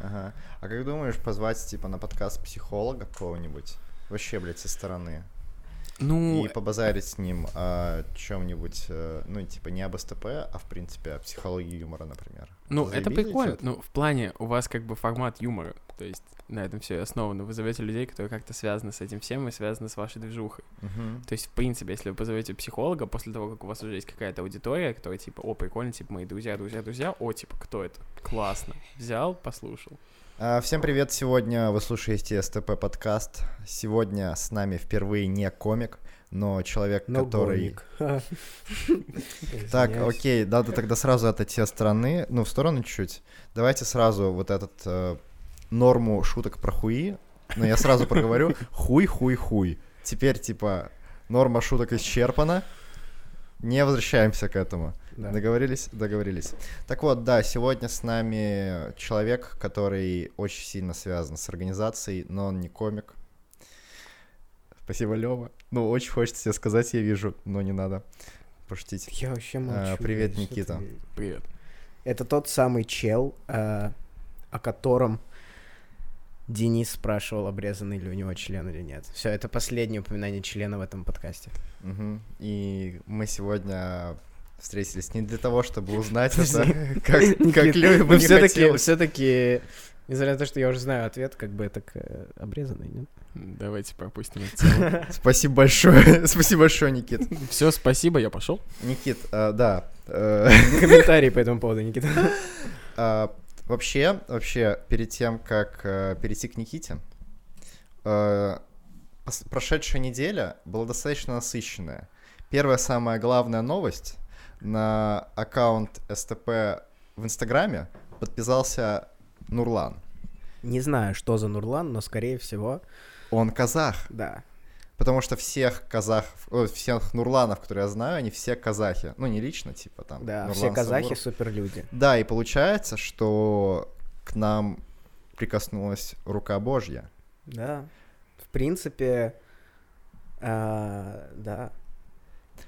Ага. А как думаешь позвать, типа, на подкаст психолога какого-нибудь? Вообще, блядь, со стороны. Ну, И побазарить с ним о чем-нибудь, э, ну, типа, не об СТП, а, в принципе, о психологии юмора, например. ну, это Заебись прикольно. идёт? Ну, в плане, у вас как бы формат юмора. То есть на этом все основано. Вы зовете людей, которые как-то связаны с этим всем и связаны с вашей движухой. Мгм. То есть, в принципе, если вы позовете психолога после того, как у вас уже есть какая-то аудитория, которая типа, о, прикольно, типа, мои друзья, друзья, друзья, о, типа, кто это? Классно. Взял, послушал. А, Всем привет! Сегодня вы слушаете СТП подкаст. Сегодня с нами впервые не комик, но человек, Но который... Так, окей, надо тогда сразу отойти от стороны, ну, в сторону чуть-чуть. Давайте сразу вот этот э, норму шуток про хуи, но я сразу проговорю хуй, хуй, хуй. Теперь, типа, норма шуток исчерпана, не возвращаемся к этому. Да. Договорились? Договорились. Так вот, да, сегодня с нами человек, который очень сильно связан с организацией, но он не комик. Спасибо, Лева. Ну, очень хочется тебе сказать, я вижу, но не надо пошутить. Я вообще молчу. А, привет, Никита. ты- Привет. Это тот самый чел, а, о котором Денис спрашивал, обрезанный ли у него член или нет. Все, это последнее упоминание члена в этом подкасте. Мгм. И мы сегодня встретились не для того, чтобы узнать это, как, Ну, не все-таки, все-таки, несмотря на то, что я уже знаю ответ, как бы это к- обрезанный, нет? Давайте пропустим это. Спасибо большое. Спасибо большое, Никит. Все, спасибо, я пошел. Никит, а, да. э, Комментарий по этому поводу, Никита. Вообще, вообще, перед тем, как э, перейти к Никите, э, прошедшая неделя была достаточно насыщенная. Первая самая главная новость на аккаунт СТП в Инстаграме подписался Нурлан. Не знаю, что за Нурлан, но, скорее всего, Он казах, да. Потому что всех казахов, всех Нурланов, которые я знаю, они все казахи. Ну, не лично, типа там. Да, Нурлан все казахи Сабуров. суперлюди. Да, и получается, что к нам прикоснулась рука Божья. Да. В принципе, а, да.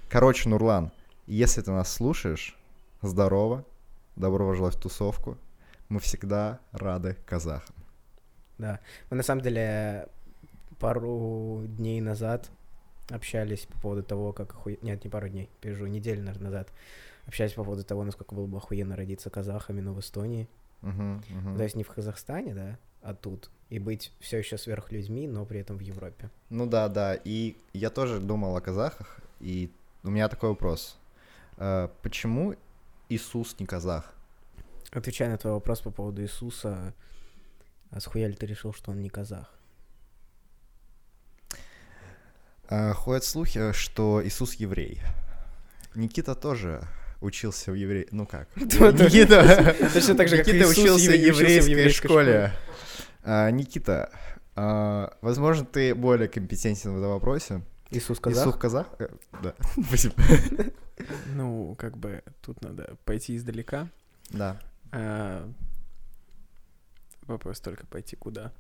Короче, Нурлан, если ты нас слушаешь, здорово, добро пожаловать в тусовку. Мы всегда рады казахам. Да. Мы на самом деле пару дней назад общались по поводу того, как охуе... Нет, не пару дней, пишу, неделю, наверное, назад. Общались по поводу того, насколько было бы охуенно родиться казахами, но в Эстонии. Мгм, мгм. То есть не в Казахстане, да, а тут. И быть все еще сверхлюдьми, но при этом в Европе. Ну да, да. И я тоже думал о казахах, и у меня такой вопрос. Э, Почему Иисус не казах? Отвечая на твой вопрос по поводу Иисуса, а схуя ли ты решил, что он не казах? Э, Ходят слухи, что Иисус еврей. Никита тоже учился в еврей... Ну как? Никита... Точно так же, как Никита учился в евре- еврейской школе. А, Никита, а, возможно, ты более компетентен в этом вопросе. Иисус казах? Иисус казах? Э, Да, спасибо. Ну, как бы тут надо пойти издалека. Да. А, Вопрос только пойти куда.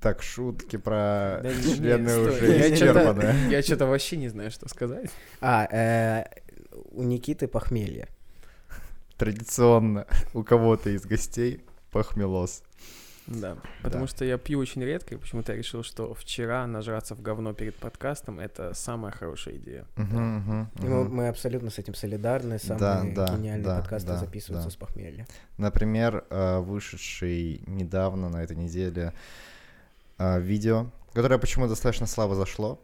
Так, шутки про Да члены уже я исчерпаны. Я что-то вообще не знаю, что сказать. А, э, у Никиты похмелье. Традиционно у кого-то из гостей похмелос. Да, потому Да. что я пью очень редко, и почему-то я решил, что вчера нажраться в говно перед подкастом — это самая хорошая идея. Мгм, мгм, И мы, мгм. мы абсолютно с этим солидарны. Да, Самые да, гениальные да, подкасты да, записываются да. с похмелья. Например, э, вышедший недавно на этой неделе видео, которое почему достаточно слабо зашло,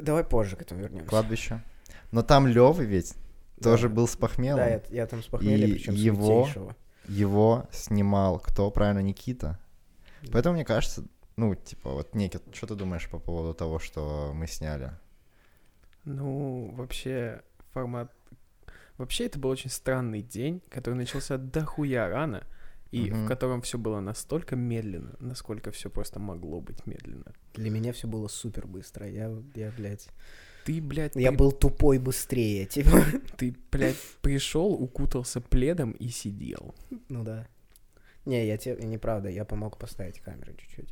Давай позже к этому вернемся. кладбище. Но там Лёва ведь тоже был с похмелом. Да, я, я там с похмелья, И причем его-. Его снимал кто? Правильно, Никита. Да. Поэтому мне кажется, ну, типа, вот, Никит, что ты думаешь по поводу того, что мы сняли? Ну, вообще, формат... Вообще, это был очень странный день, который начался дохуя рано, и Мгм. в котором все было настолько медленно, насколько все просто могло быть медленно. Для меня все было супер быстро. Я, я, блядь... Ты, блядь, Я при- был тупой быстрее, типа. ты, блядь, пришел, укутался пледом и сидел. Ну да. Не, я тебе... Неправда, я помог поставить камеру чуть-чуть.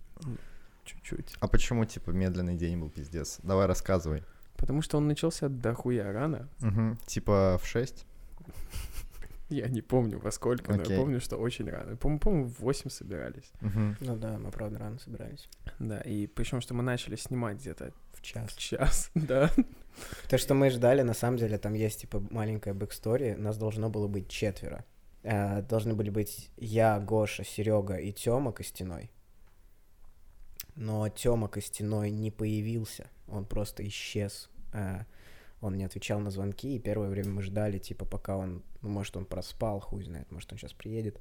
Чуть-чуть. А почему, типа, медленный день был пиздец? Давай рассказывай. Потому что он начался дохуя рано. Мгм. Типа в 6? Я не помню во сколько, но Окей. я помню, что очень рано. По-моему, по-моему, в 8 собирались. Мгм. Ну да, мы правда рано собирались. Да, и причем, что мы начали снимать где-то В час. в час, да. То, что мы ждали, на самом деле, там есть, типа, маленькая backstory. Нас должно было быть четверо. Э, должны были быть я, Гоша, Серега и Тёма Костяной. Но Тёма Костяной не появился. Он просто исчез. Э, он не отвечал на звонки, и первое время мы ждали, типа, пока он... Ну, может, он проспал, хуй знает, может, он сейчас приедет.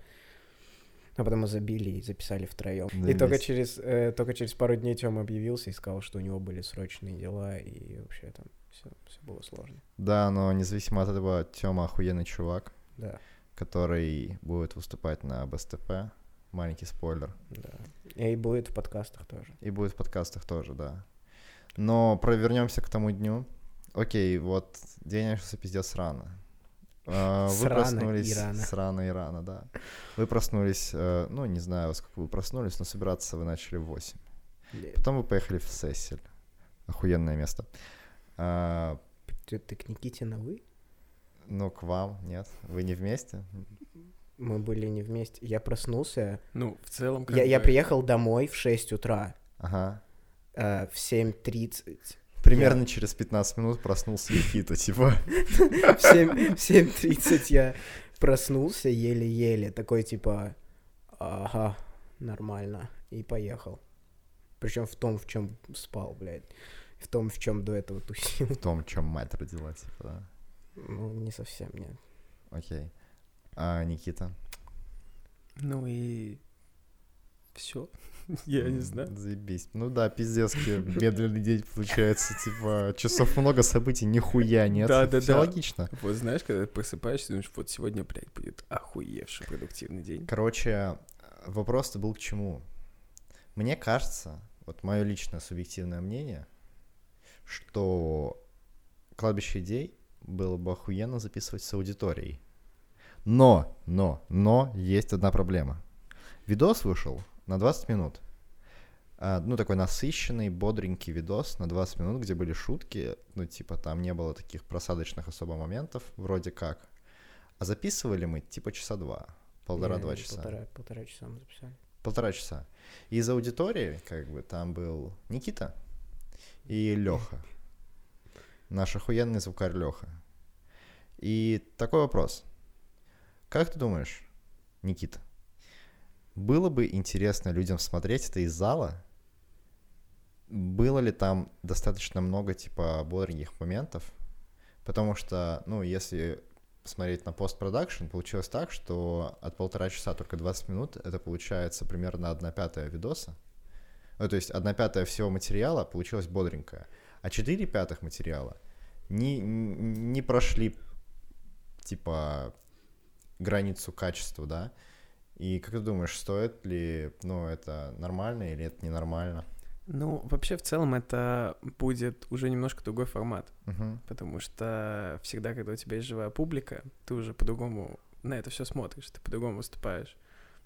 А потом мы забили и записали втроем. Да и только весь. через, э, только через пару дней Тёма объявился и сказал, что у него были срочные дела, и вообще там все, все было сложно. Да, но независимо от этого, Тёма охуенный чувак, Да, который будет выступать на БСТП. Маленький спойлер. да. И будет в подкастах тоже. И будет в подкастах тоже, да. Но провернемся к тому дню. Окей, вот день начался пиздец рано. А, Вы проснулись... рано. Срано и рано, да. Вы проснулись, э, ну, не знаю, во сколько вы проснулись, но собираться вы начали в 8. Потом вы поехали в Сессель. Охуенное место. А, Ты, ты к Никите на вы? ну, к вам, нет? Вы не вместе? Мы были не вместе. Я проснулся. Ну, в целом, как Я, я бы- приехал домой в 6 утра. Ага. э, в 7.30. Примерно через 15 минут проснулся Никита, типа. В 7 в 7.30 я проснулся еле-еле. Такой типа, ага, нормально. И поехал. Причем в том, в чем спал, блядь. В том, в чем до этого тусил. В том, чем мать родила, типа, да. Ну, не совсем, нет. Окей. А Никита? Ну и все. Я не знаю. Заебись. Ну да, пиздецки. Медленный день получается, типа, часов много событий, нихуя нет. Да, да, да. логично. Вот знаешь, когда ты просыпаешься, думаешь, вот сегодня, блядь, будет охуевший продуктивный день. Короче, вопрос-то был к чему? Мне кажется, вот мое личное субъективное мнение, что кладбище идей было бы охуенно записывать с аудиторией. Но, но, но есть одна проблема. Видос вышел на 20 минут. А, ну, такой насыщенный, бодренький видос на 20 минут, где были шутки. Ну, типа, там не было таких просадочных особо моментов, вроде как. А записывали мы, типа, часа два. Полтора-два часа. Полтора, полтора часа мы записали. Полтора часа. И из аудитории, как бы, там был Никита и Леха. Наш охуенный звукарь Леха. И такой вопрос. Как ты думаешь, Никита, было бы интересно людям смотреть это из зала? Было ли там достаточно много, типа, бодреньких моментов? Потому что, ну, если смотреть на постпродакшн, получилось так, что от полтора часа только 20 минут, это получается примерно 1 пятая видоса. Ну, то есть 1 пятая всего материала получилась бодренькая, а 4 пятых материала не, не прошли, типа, границу качества, да? И как ты думаешь, стоит ли, ну, это нормально или это ненормально? Ну, вообще, в целом, это будет уже немножко другой формат. Мгм. Потому что всегда, когда у тебя есть живая публика, ты уже по-другому на это все смотришь, ты по-другому выступаешь.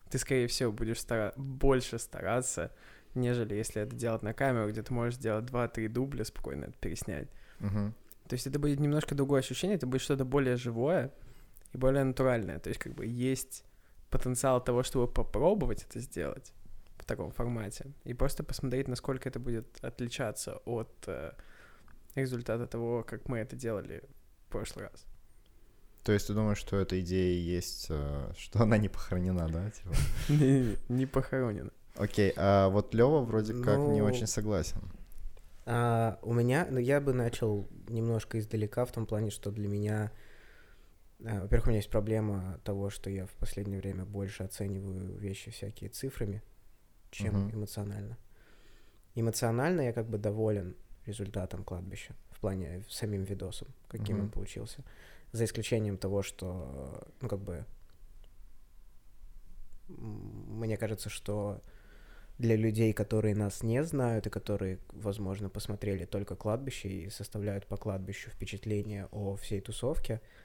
Ты, скорее всего, будешь стара- больше стараться, нежели если это делать на камеру, где ты можешь сделать 2-3 дубля, спокойно это переснять. Мгм. То есть это будет немножко другое ощущение, это будет что-то более живое и более натуральное. То есть как бы есть потенциал того, чтобы попробовать это сделать в таком формате и просто посмотреть, насколько это будет отличаться от э, результата того, как мы это делали в прошлый раз. То есть ты думаешь, что эта идея есть, э, что она не похоронена, да? Типа? Не- Не похоронено. Окей, а вот Лева вроде как не Ну, очень согласен. А, у меня, ну, я бы начал немножко издалека, в том плане, что для меня, во-первых, у меня есть проблема того, что я в последнее время больше оцениваю вещи всякие цифрами, чем Мгм. эмоционально. Эмоционально я как бы доволен результатом кладбища, в плане самим видосом, каким он Мгм. получился. За исключением того, что, ну, как бы, мне кажется, что для людей, которые нас не знают и которые, возможно, посмотрели только кладбище и составляют по кладбищу впечатление о всей тусовке, а,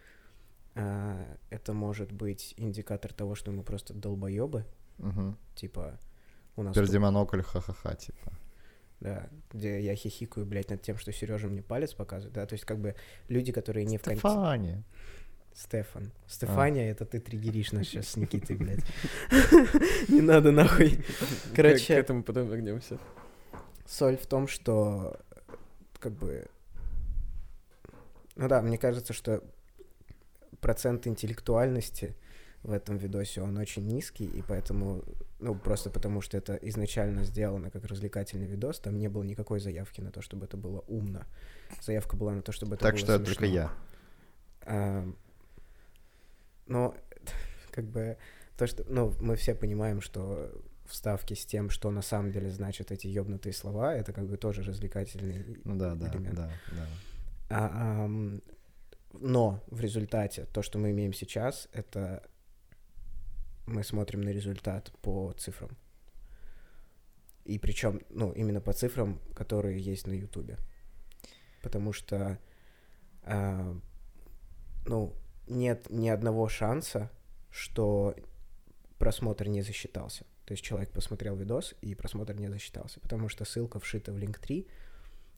это может быть индикатор того, что мы просто долбоебы, Угу. типа у нас тут- Пердемонокль ха-ха-ха, типа. да, где я хихикаю, блядь, над тем, что Сережа мне палец показывает, да, то есть как бы люди, которые не в контексте... Стефани. Стефан. Стефания, это ты триггеришь нас сейчас с Никитой, блядь. Не надо нахуй. К- К Короче, этому потом вернемся. соль в том, что как бы... Ну да, мне кажется, что процент интеллектуальности в этом видосе, он очень низкий, и поэтому, ну, просто потому что это изначально сделано как развлекательный видос, там не было никакой заявки на то, чтобы это было умно. Заявка была на то, чтобы это Так было что это смешно. только я. А, Но, как бы, то, что, ну, мы все понимаем, что вставки с тем, что на самом деле значат эти ёбнутые слова, это как бы тоже развлекательный Ну да, да, элемент. да, да. А, ам, но в результате то, что мы имеем сейчас, это мы смотрим на результат по цифрам. И причем, ну, именно по цифрам, которые есть на Ютубе. Потому что, а, ну, нет ни одного шанса, что просмотр не засчитался. То есть человек посмотрел видос, и просмотр не засчитался. Потому что ссылка вшита в Link3,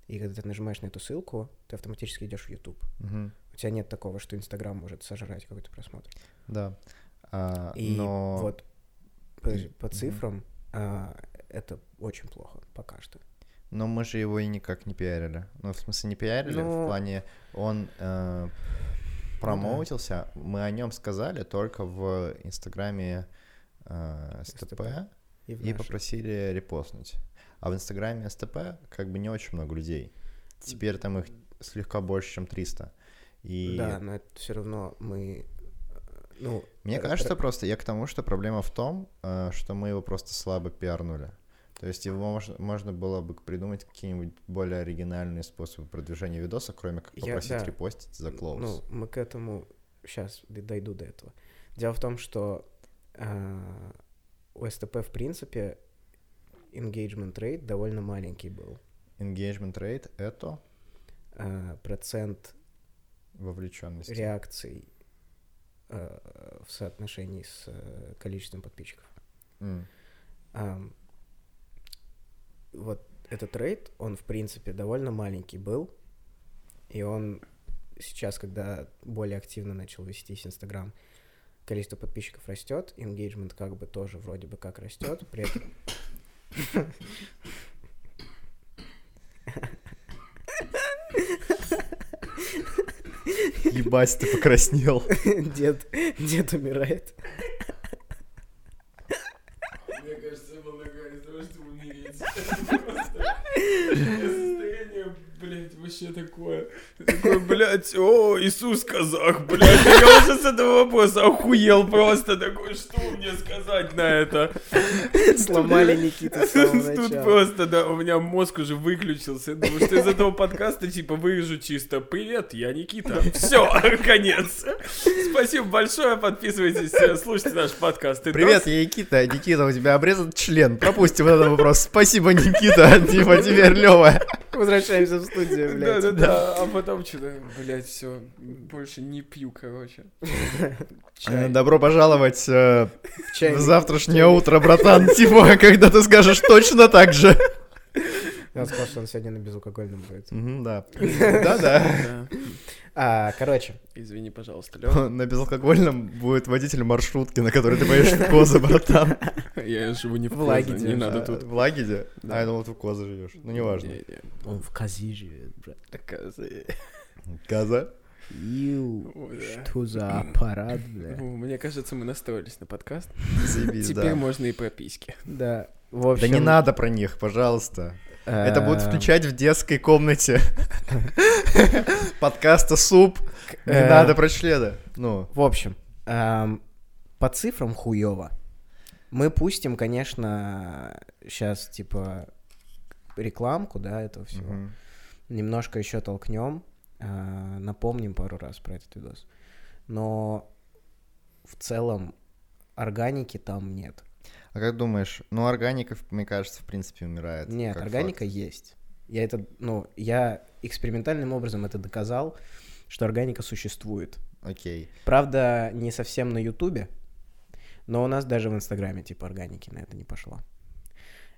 и когда ты нажимаешь на эту ссылку, ты автоматически идешь в YouTube. Мгм. У тебя нет такого, что Инстаграм может сожрать какой-то просмотр. Да. А, И но... вот по, по цифрам а, это очень плохо пока что. Но мы же его и никак не пиарили. Ну, в смысле, не пиарили, Ну- в плане он э, промоутился. Мы о нем сказали только в Инстаграме э, СТП И, в и нашем. попросили репостнуть. А в Инстаграме СТП как бы не очень много людей. Теперь там их слегка больше, чем 300. И Да, но это все равно мы... э, Ну, мне р- кажется просто, я к тому, что проблема в том, э, что мы его просто слабо пиарнули. То есть его можно, можно было бы придумать какие-нибудь более оригинальные способы продвижения видоса, кроме как Я- попросить да. репостить за клоус. Ну, мы к этому сейчас дойду до этого. Дело в том, что а, у СТП, в принципе, engagement rate довольно маленький был. Engagement rate — это А, процент вовлеченность. реакций а, в соотношении с э, количеством подписчиков. Ам, вот этот рейд, он, в принципе, довольно маленький был, и он сейчас, когда более активно начал вестись Инстаграм, количество подписчиков растет, engagement как бы тоже вроде бы как растет, при этом... Ебать, ты покраснел. Дед, дед умирает. Мне кажется, на грани того, чтобы умереть. Вообще такое. Такое, блядь, о, Иисус казах, блядь. Я уже с этого вопроса охуел просто. Такой, что мне сказать на это? Сломали самого Тут просто, да, у меня мозг уже выключился. Думаю, что из этого подкаста, типа, вырежу чисто «Привет, я Никита». Все, конец. Спасибо большое, подписывайтесь, э, слушайте наш подкаст. Привет, я Никита. Никита, у тебя обрезан член. Пропустим этот вопрос. Спасибо, Никита. Типа теперь Лёва. Возвращаемся в студию, блядь. да, да. А потом что-то, блядь, все, больше не пью, короче. Э, Добро пожаловать э, в завтрашнее утро, братан. Типа, когда ты скажешь точно так же. Он сказал, что он сегодня на безалкогольном будет. Да. Да-да. А, короче, Извини, пожалуйста, Лёва. На безалкогольном будет водитель маршрутки, на которой ты поедешь в Козы, братан. Я живу не в Лагиде. не надо тут. В Лагиде? Да. А, я думал, ты в Козы живешь. Ну, неважно. Он в Кази живет, брат. Коза? Ю, да. что за аппарат, бля. Мне кажется, мы настроились на подкаст. Теперь да. можно и про письки. Да, в Да общем... не надо про них, пожалуйста. Это будут э, включать в детской комнате. Подкаста «Суп». Не э, надо про члены. Ну, В общем, эм, по цифрам хуёво. Мы пустим, конечно, сейчас, типа, рекламку, да, этого всего. Немножко еще толкнем, э, напомним пару раз про этот видос. Но в целом органики там нет. А как думаешь, ну, органика, мне кажется, в принципе, умирает. Нет, органика факт. есть. Я это, ну, я экспериментальным образом это доказал, что органика существует. Окей. Правда, не совсем на Ютубе, но у нас даже в Инстаграме типа органики на это не пошло.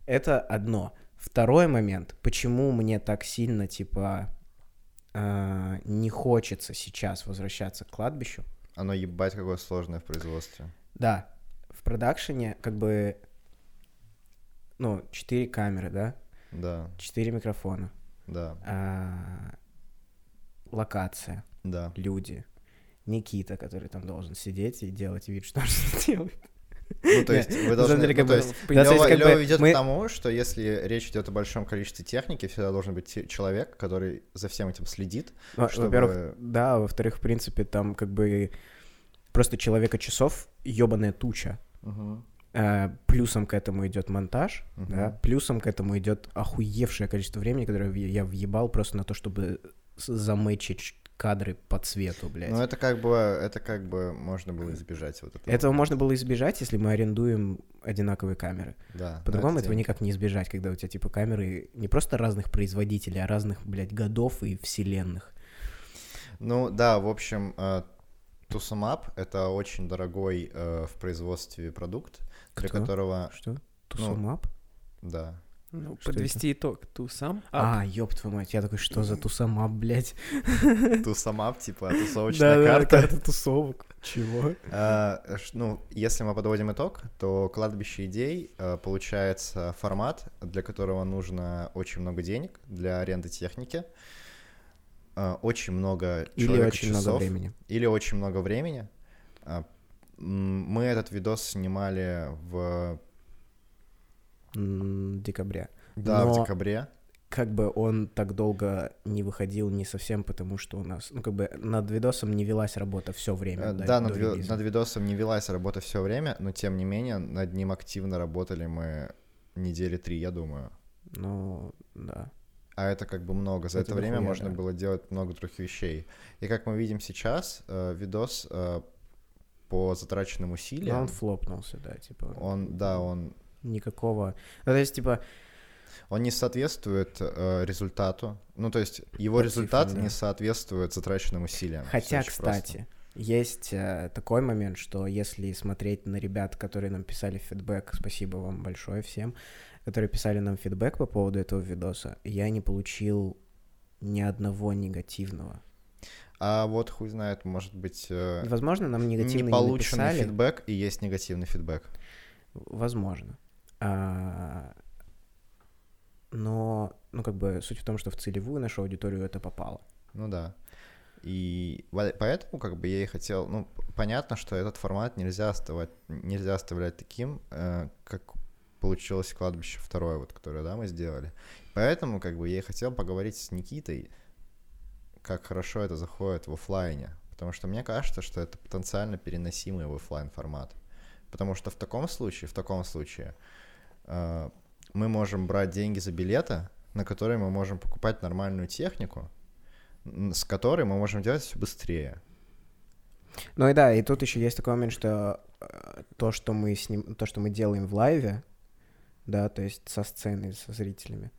Это одно. Второй момент, почему мне так сильно типа а, не хочется сейчас возвращаться к кладбищу, Оно ебать какое сложное в производстве. Да, в продакшене как бы, ну, четыре камеры, да, Да, четыре микрофона, да, а, локация, да. люди, Никита, который там должен сидеть и делать вид, что он что делает. Ну, то есть вы должны... ну, как то бы, есть да, то Лёва, как Лёва ведет мы- к тому, что если речь идет о большом количестве техники, всегда должен быть человек, который за всем этим следит. Во- чтобы- Во-первых, да, во-вторых, в принципе, там как бы просто человека часов ебаная туча. Э, Плюсом к этому идет монтаж, да, Мгм. плюсом к этому идет охуевшее количество времени, которое я въебал просто на то, чтобы заметчить кадры по цвету, блядь. Ну, это как бы, это как бы можно было избежать вот этого. Этого можно было избежать, если мы арендуем одинаковые камеры. Да. По-другому но этого это никак не избежать, когда у тебя типа камеры не просто разных производителей, а разных, блядь, годов и вселенных. Ну да, в общем, э, Up — это очень дорогой э, в производстве продукт, для Кто? которого... Что? Ну, Тусумап? Да. Ну, Что подвести итог. Ту сам. А, ёб твою мать, я такой, что за тусамап, блядь? Sum Up, типа, тусовочная Да-да, карта. карта тусовок. Чего? А, ш- Ну, если мы подводим итог, то кладбище идей э, получается формат, для которого нужно очень много денег для аренды техники, э, очень много Или очень много часов, времени. или очень много времени. А, Мы этот видос снимали в, М, Декабря. да, в Но- декабре. Как бы он так долго не выходил не совсем потому, что у нас, ну как бы над видосом не велась работа все время. Э, Да, до над, ви- над видосом не велась работа все время, но тем не менее над ним активно работали мы недели три, я думаю. Ну, да. А это как бы много. За Это это, время можно да. было делать много других вещей. И как мы видим сейчас, э, видос э, по затраченным Но усилиям, Ну, он флопнулся, да, типа. он, да, он, Никакого... Ну, то есть, типа, он не соответствует э, результату. Ну, то есть его По результат цифрам, да. не соответствует затраченным усилиям. Хотя, очень просто. кстати, есть э, такой момент, что если смотреть на ребят, которые нам писали фидбэк, спасибо вам большое всем, которые писали нам фидбэк по поводу этого видоса, я не получил ни одного негативного. А вот хуй знает, может быть, э, Возможно, нам негативно не неполученный написали. фидбэк и есть негативный фидбэк. Возможно. А, Но, ну, как бы, суть в том, что в целевую нашу аудиторию это попало. Ну да. И поэтому, как бы, я и хотел, ну, понятно, что этот формат нельзя оставать, нельзя оставлять таким, э, как получилось кладбище второе, вот, которое, да, мы сделали. Поэтому, как бы, я и хотел поговорить с Никитой, как хорошо это заходит в оффлайне. Потому что мне кажется, что это потенциально переносимый в оффлайн формат. Потому что в таком случае, в таком случае, э, мы можем брать деньги за билеты, на которые мы можем покупать нормальную технику, с которой мы можем делать все быстрее. Ну и да, и тут еще есть такой момент, что э, то, что мы сним... то, что мы делаем в лайве, да, то есть со сценой, со зрителями,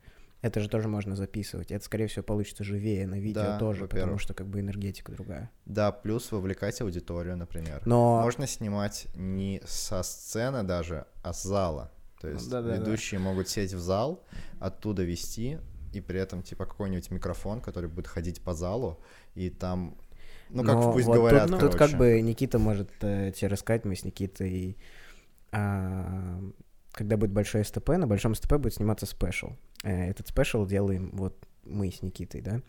это же тоже можно записывать. Это, скорее всего, получится живее на видео Да, тоже, потому что как бы энергетика другая. Да, плюс вовлекать аудиторию, например. Но Можно снимать не со сцены даже, а с зала. То Ну, есть да-да-да. ведущие могут сесть в зал, оттуда вести, и при этом типа какой-нибудь микрофон, который будет ходить по залу, и там, ну как Но пусть вот тут- говорят, Тут, короче. как бы Никита может э, тебе рассказать, мы с Никитой, а, когда будет большой СТП, на большом СТП будет сниматься special. Э, Этот special делаем вот мы с Никитой, да.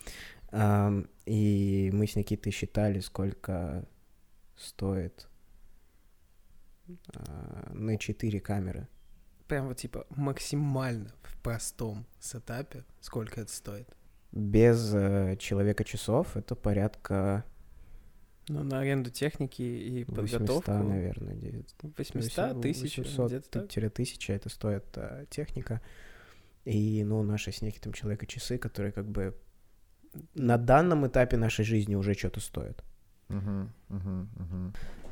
И мы с Никитой считали, сколько стоит а, на 4 камеры. Прям вот типа максимально в простом сетапе, сколько это стоит. Без э, человека часов это порядка Ну, на аренду техники и 800, подготовку. наверное, 900. 800 тысяч, 800 где-то так. тире 1000 это стоит э, техника. И, ну, наши с Никитом человека часы, которые как бы на данном этапе нашей жизни уже что-то стоят.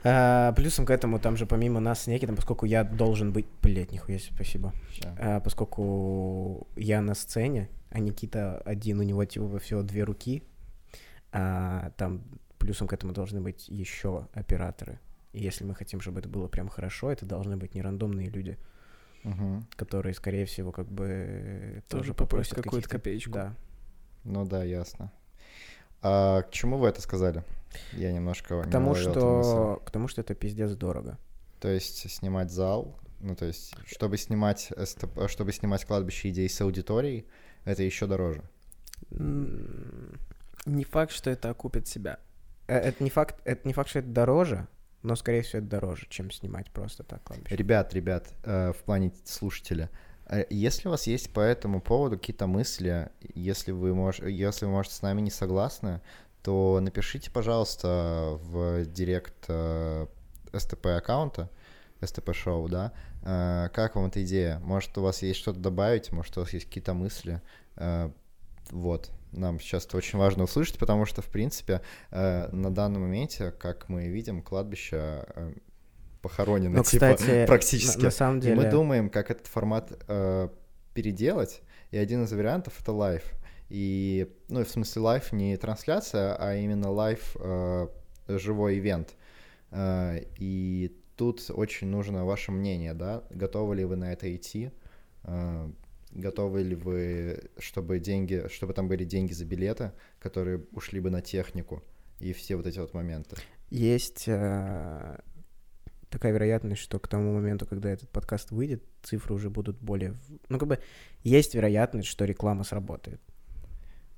А, плюсом к этому, там же помимо нас с Никитом, поскольку я должен быть... Блять, нихуя себе, спасибо. А, поскольку я на сцене, а Никита один, у него типа всего две руки, а, там плюсом к этому должны быть еще операторы. И если мы хотим, чтобы это было прям хорошо, это должны быть не рандомные люди, Мгм. которые, скорее всего, как бы Тоже тоже попросят какую-то копеечку. Да. Ну да, ясно. А к чему вы это сказали? Я немножко К не тому, что... К тому, что это пиздец дорого. То есть снимать зал, ну то есть, чтобы снимать СТП, чтобы снимать кладбище идей с аудиторией, это еще дороже. Не факт, что это окупит себя. Э, Это не факт, это не факт, что это дороже, но, скорее всего, это дороже, чем снимать просто так кладбище. Ребят, ребят, э, в плане слушателя, э, если у вас есть по этому поводу какие-то мысли, если вы, мож... если вы, может, с нами не согласны, то напишите, пожалуйста, в директ СТП аккаунта, СТП шоу, да, как вам эта идея? Может, у вас есть что-то добавить, может, у вас есть какие-то мысли, вот. Нам сейчас это очень важно услышать, потому что, в принципе, э, на данном моменте, как мы видим, кладбище э, похоронено, Ну, типа, кстати, практически. на, на самом И деле... мы думаем, как этот формат э, переделать, и один из вариантов — это live. И, ну, в смысле live не трансляция, а именно live э, живой event. Э, и тут очень нужно ваше мнение, да, готовы ли вы на это идти, Э, готовы ли вы, чтобы деньги, чтобы там были деньги за билеты, которые ушли бы на технику и все вот эти вот моменты. Есть э, такая вероятность, что к тому моменту, когда этот подкаст выйдет, цифры уже будут более... Ну, как бы есть вероятность, что реклама сработает.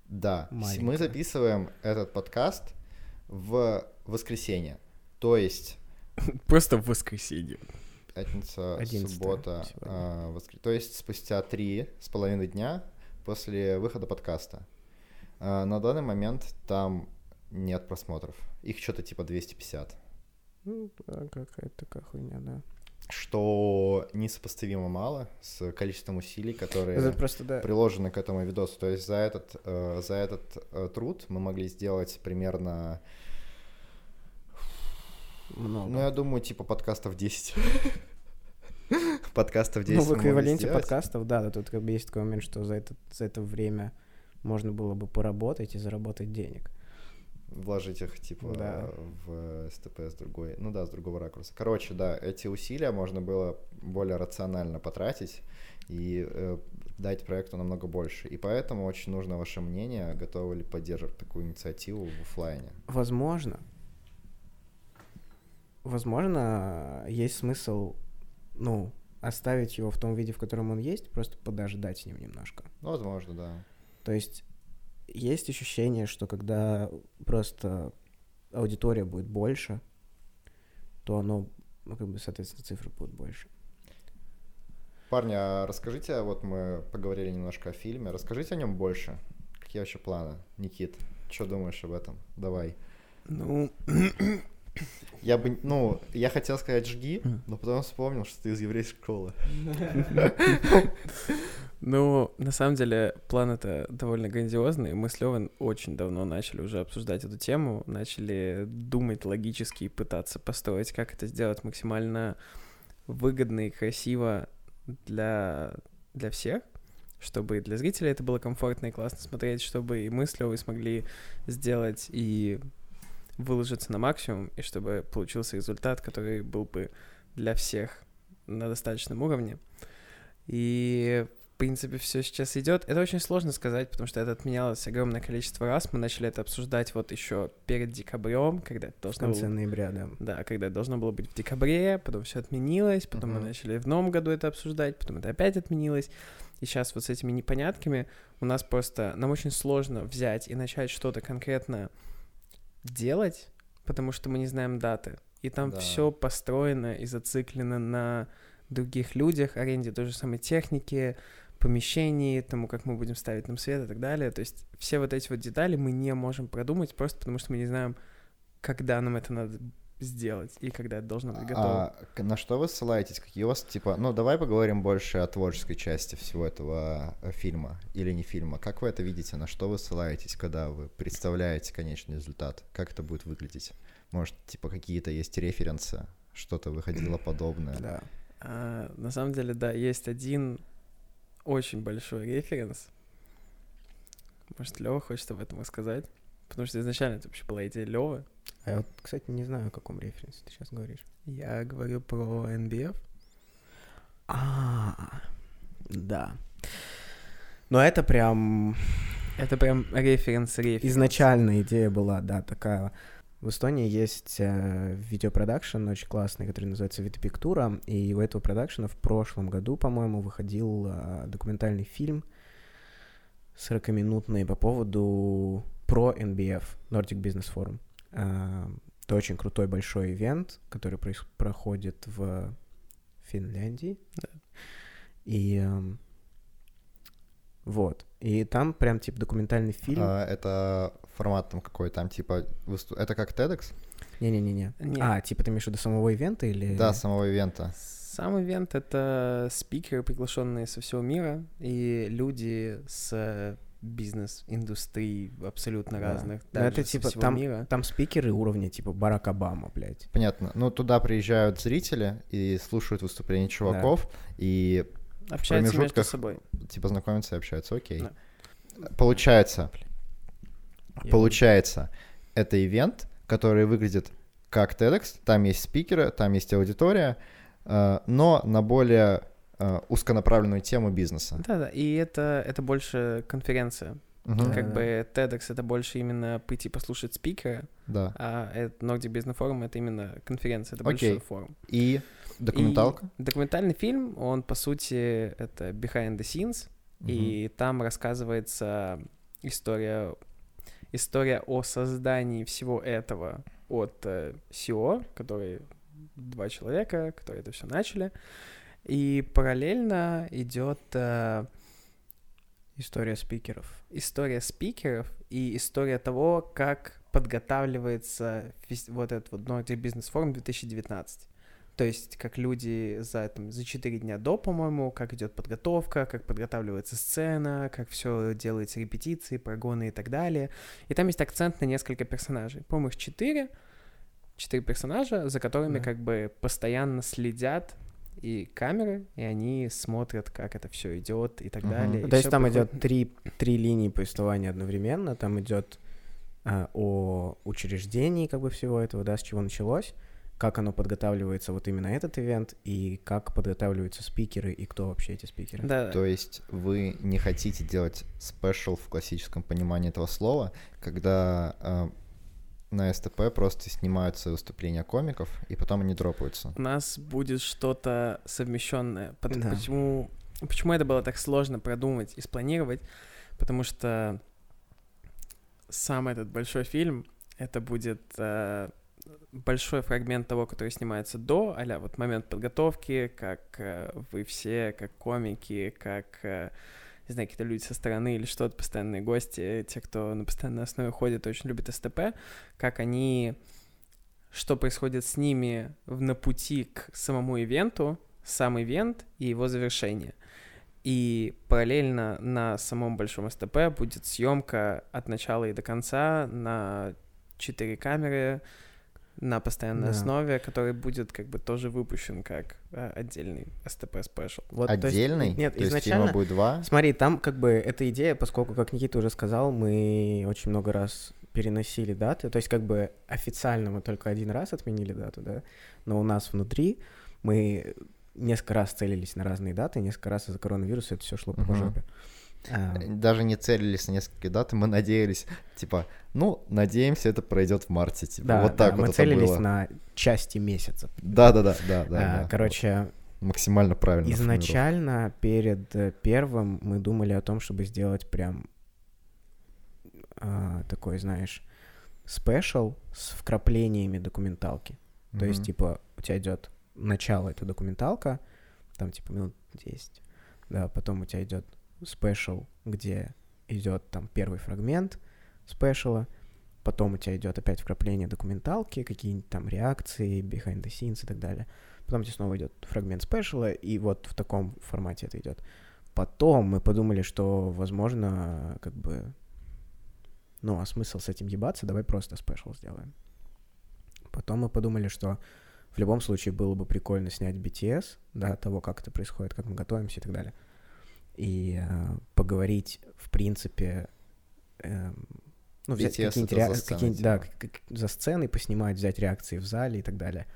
Да, с- мы Маленькая. записываем этот подкаст в воскресенье. То есть Просто в воскресенье. Пятница, 11 суббота, а, воскр- то есть спустя три с половиной дня после выхода подкаста. А, на данный момент там нет просмотров. Их что-то типа 250. Ну, да, какая-то такая хуйня, да. Что несопоставимо мало с количеством усилий, которые Это просто, да. приложены к этому видосу. То есть за этот, э, за этот э, труд мы могли сделать примерно, Много. ну, я думаю, типа подкастов 10. Подкастов 10 Ну, в эквиваленте подкастов, да, да, тут как бы есть такой момент, что за это, за это время можно было бы поработать и заработать денег. Вложить их, типа, Да. в СТП с другой, ну да, с другого ракурса. Короче, да, эти усилия можно было более рационально потратить и э, дать проекту намного больше. И поэтому очень нужно ваше мнение, готовы ли поддерживать такую инициативу в оффлайне. Возможно, возможно, есть смысл, ну, оставить его в том виде, в котором он есть, просто подождать с ним немножко. Ну, возможно, да. То есть есть ощущение, что когда просто аудитория будет больше, то оно, ну, как бы, соответственно, цифры будут больше. Парни, а расскажите, вот мы поговорили немножко о фильме, расскажите о нем больше. Какие вообще планы? Никит, что думаешь об этом? Давай. Ну, Я бы, ну, я хотел сказать жги, но потом вспомнил, что ты из еврейской школы. ну, на самом деле, план это довольно грандиозный. Мы с Левой очень давно начали уже обсуждать эту тему, начали думать логически и пытаться построить, как это сделать максимально выгодно и красиво для, для всех, чтобы и для зрителей это было комфортно и классно смотреть, чтобы и мы с Левой смогли сделать и выложиться на максимум, и чтобы получился результат, который был бы для всех на достаточном уровне. И, в принципе, все сейчас идет. Это очень сложно сказать, потому что это отменялось огромное количество раз. Мы начали это обсуждать вот еще перед декабрем, когда это В должно конце было... ноября, да. Да, когда это должно было быть в декабре, потом все отменилось, потом мы Мгм. начали в новом году это обсуждать, потом это опять отменилось. И сейчас вот с этими непонятками у нас просто... Нам очень сложно взять и начать что-то конкретно делать, потому что мы не знаем даты. И там Да. все построено и зациклено на других людях, аренде той же самой техники, помещении, тому, как мы будем ставить нам свет и так далее. То есть все вот эти вот детали мы не можем продумать, просто потому что мы не знаем, когда нам это надо сделать и когда это должно быть готово. А на что вы ссылаетесь? Какие у вас, типа, ну, давай поговорим больше о творческой части всего этого э, фильма или не фильма. Как вы это видите? На что вы ссылаетесь, когда вы представляете конечный результат? Как это будет выглядеть? Может, типа, какие-то есть референсы? Что-то выходило подобное? Да. А, на самом деле, да, есть один очень большой референс. Может, Лева хочет об этом рассказать? Потому что изначально это вообще была идея Левы. А я вот, кстати, не знаю, о каком референсе ты сейчас говоришь. Я говорю про NBF. А, да. Но это прям Это прям референс референс. Изначально идея была, да, такая. В Эстонии есть э, видеопродакшн очень классный, который называется Витопиктура, и у этого продакшена в прошлом году, по-моему, выходил э, документальный фильм 40-минутный по поводу про NBF, Nordic Business Forum. Э, это очень крутой большой ивент, который проис- проходит в Финляндии. И эм, вот. И там прям типа документальный фильм. А, это формат там какой там, типа, высту- это как TEDx? Не-не-не-не. Не. А, типа ты имеешь в виду самого ивента или... Да, самого ивента. Сам ивент — это спикеры, приглашенные со всего мира, и люди с бизнес-индустрий абсолютно Да. разных, Ну, это типа всего там- мира. Там спикеры уровня типа Барак Обама, блядь. Понятно. Ну, туда приезжают зрители и слушают выступления чуваков, и Общаются между промежутках- собой. типа знакомятся и общаются. Окей. Да. Получается, Я- получается, это ивент, который выглядит как TEDx, там есть спикеры, там есть аудитория, э, но на более узконаправленную тему бизнеса. Да-да, и это, это больше конференция. Да. Как бы TEDx — это больше именно прийти послушать спикера, Да. а это Nordic Business Forum — это именно конференция, это Окей. большой форум. И документалка. И документальный фильм, он, по сути, это behind the scenes, Мгм. и там рассказывается история, история о создании всего этого от э, SEO, которые два человека, которые это все начали, и параллельно идет э, История спикеров. история спикеров и история того, как подготавливается вот этот вот Nordic Business Forum 2019. То есть, как люди за, там, за 4 дня до, по-моему, как идет подготовка, как подготавливается сцена, как все делается репетиции, прогоны и так далее. И там есть акцент на несколько персонажей. По-моему, их 4. Четыре персонажа, за которыми Да. как бы постоянно следят и камеры, и они смотрят, как это все идет и так Мгм. далее. Ну, И То есть там приходит- идет три, три линии повествования одновременно. Там идет а, о учреждении как бы всего этого, да, с чего началось, как оно подготавливается вот именно этот ивент, и как подготавливаются спикеры, и кто вообще эти спикеры. Да, То есть вы не хотите делать спешл в классическом понимании этого слова, когда э, на СТП просто снимаются выступления комиков, и потом они дропаются. у нас будет что-то совмещенное. Пот- Да. Почему, почему это было так сложно продумать и спланировать? Потому что сам этот большой фильм, это будет э, большой фрагмент того, который снимается до, а вот момент подготовки, как э, вы все, как комики, как, э, не знаю, какие-то люди со стороны или что-то, постоянные гости, те, кто на постоянной основе ходит, очень любят СТП, как они что происходит с ними на пути к самому ивенту, сам ивент и его завершение. И параллельно на самом большом СТП будет съемка от начала и до конца на четыре камеры на постоянной Да. основе, который будет как бы тоже выпущен как э, отдельный СТП спешл. Вот, то есть- Отдельный? нет, То есть изначально... фильма будет два? Смотри, там как бы эта идея, поскольку, как Никита уже сказал, мы очень много раз переносили даты, то есть как бы официально мы только один раз отменили дату, да, но у нас внутри мы несколько раз целились на разные даты, несколько раз из-за коронавируса это все шло по жопе. А, Даже не целились на несколько дат, мы надеялись, типа, ну, надеемся, это пройдет в марте, типа, да, вот да, так мы вот целились это было. на части месяца. Да, да, да, да, да. А, да. Короче, максимально правильно. изначально перед э, первым мы думали о том, чтобы сделать прям а, такой, знаешь, special с вкраплениями документалки. То есть, типа, у тебя идет начало, это документалка, там, типа, минут 10, да, потом у тебя идет special, где идет там первый фрагмент спешла, потом у тебя идет опять вкрапление документалки, какие-нибудь там реакции, behind the scenes и так далее. Потом у тебя снова идет фрагмент спешла, и вот в таком формате это идет. Потом мы подумали, что, возможно, как бы, ну, а смысл с этим ебаться, давай просто спешл сделаем. Потом мы подумали, что в любом случае было бы прикольно снять BTS, да, того, как это происходит, как мы готовимся и так далее. И э, поговорить, в принципе, эм, ну, взять какие-нибудь за сценой, какие-нибудь, да, типа. как- за сценой поснимать, взять реакции в зале и так далее.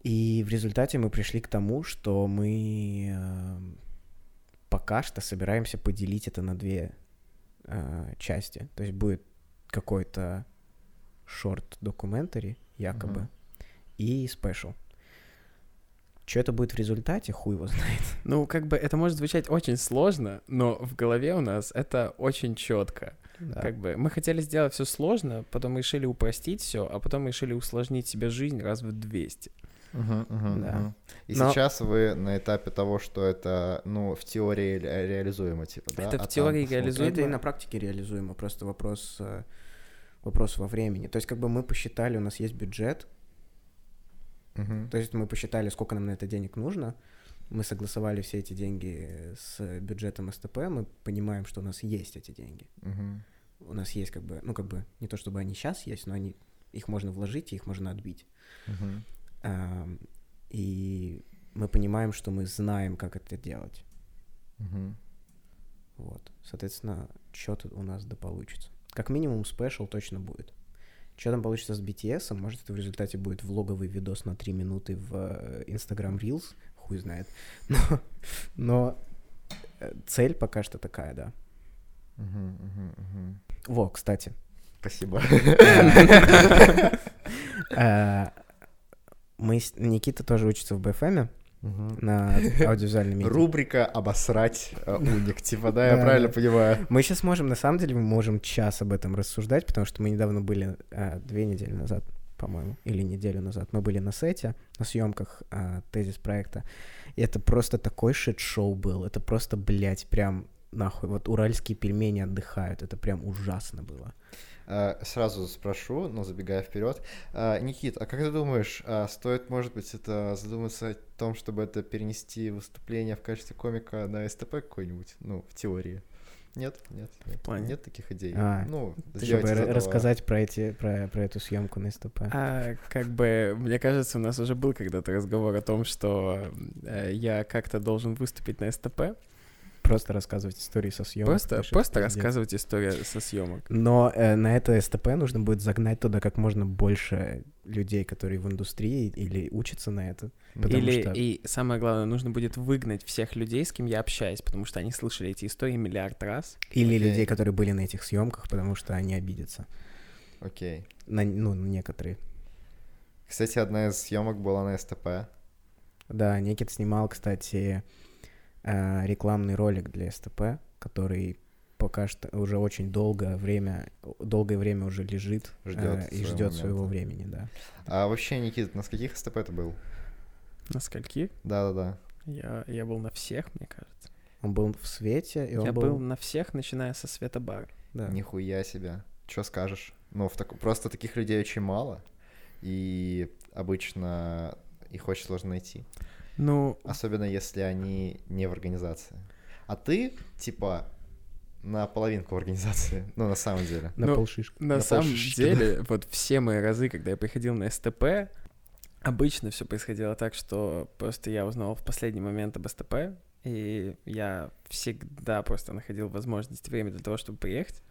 И в результате мы пришли к тому, что мы эм, пока что собираемся поделить это на две э, э, части. То есть будет какой-то шорт документари якобы Мгм. и спешл. Что это будет в результате, хуй его знает. Ну, как бы это может звучать очень сложно, но в голове у нас это очень четко. Да. Как бы мы хотели сделать все сложно, потом решили упростить все, а потом решили усложнить себе жизнь раз в 200. Мгм, мгм, Да. мгм. И Но- сейчас вы на этапе того, что это, ну, в теории ре- реализуемо, типа, да? Это в а там теории реализуемо. Это и на практике реализуемо, просто вопрос, э, вопрос во времени. То есть как бы мы посчитали, у нас есть бюджет, Мгм. то есть мы посчитали, сколько нам на это денег нужно, мы согласовали все эти деньги с бюджетом СТП, мы понимаем, что у нас есть эти деньги. Мгм. У нас есть как бы, ну как бы, не то чтобы они сейчас есть, но они, их можно вложить и их можно отбить. Мгм. Ам, И мы понимаем, что мы знаем, как это делать. Мгм. Вот. Соответственно, что-то у нас да получится. Как минимум, спешл точно будет. Что там получится с BTS? Может, это в результате будет влоговый видос на 3 минуты в э, Instagram Reels? Хуй знает. Но, но э, цель пока что такая, да. Во, кстати. Спасибо. э, Мы, Никита тоже учится в БФМ Мгм. на аудиовизуальном медиа. Рубрика «Обосрать э, уник», типа, да, я правильно понимаю? Мы сейчас можем, на самом деле, мы можем час об этом рассуждать, потому что мы недавно были, а, две недели назад, по-моему, или неделю назад, мы были на сете, на съемках а, тезис проекта, и это просто такой шит-шоу был, это просто, блядь, прям нахуй, вот уральские пельмени отдыхают, это прям ужасно было. Э, Сразу спрошу, но забегая вперед. Э, Никит, а как ты думаешь, а стоит, может быть, это задуматься о том, чтобы это перенести выступление в качестве комика на СТП какой-нибудь? Ну, в теории. Нет, нет, нет. плане? Нет таких идей. А, ну, Чтобы этого- рассказать про, эти, про, про эту съемку на СТП. А, как бы, мне кажется, у нас уже был когда-то разговор о том, что э, я как-то должен выступить на СТП. Просто рассказывать истории со съемок. Просто, просто рассказывать историю со съемок. Но э, на это СТП нужно будет загнать туда как можно больше людей, которые в индустрии или учатся на это. Или, что- и самое главное, нужно будет выгнать всех людей, с кем я общаюсь, потому что они слышали эти истории миллиард раз. Или Окей. людей, которые были на этих съемках, потому что они обидятся. Окей. На, ну, некоторые. Кстати, одна из съемок была на СТП. Да, Никит снимал, кстати, рекламный ролик для СТП, который пока что уже очень долгое время, долгое время уже лежит Ждёт э, и ждет своего времени, да. А вообще, Никит, на скольких СТП ты был? На скольки? Да-да-да. Я, я был на всех, мне кажется. Он был в свете, и он Я был... был на всех, начиная со света бара. да. Нихуя себе. Что скажешь? Ну, в тако- просто таких людей очень мало. И обычно их очень сложно найти. Ну, Особенно если они не в организации. А ты, типа, на половинку в организации. Ну, на самом деле. На Ну, полшишки. На На самом полшишки, деле, вот все мои разы, когда я приходил на СТП, обычно все происходило так, что просто я узнал в последний момент об СТП, и я всегда просто находил возможность время для того, чтобы приехать.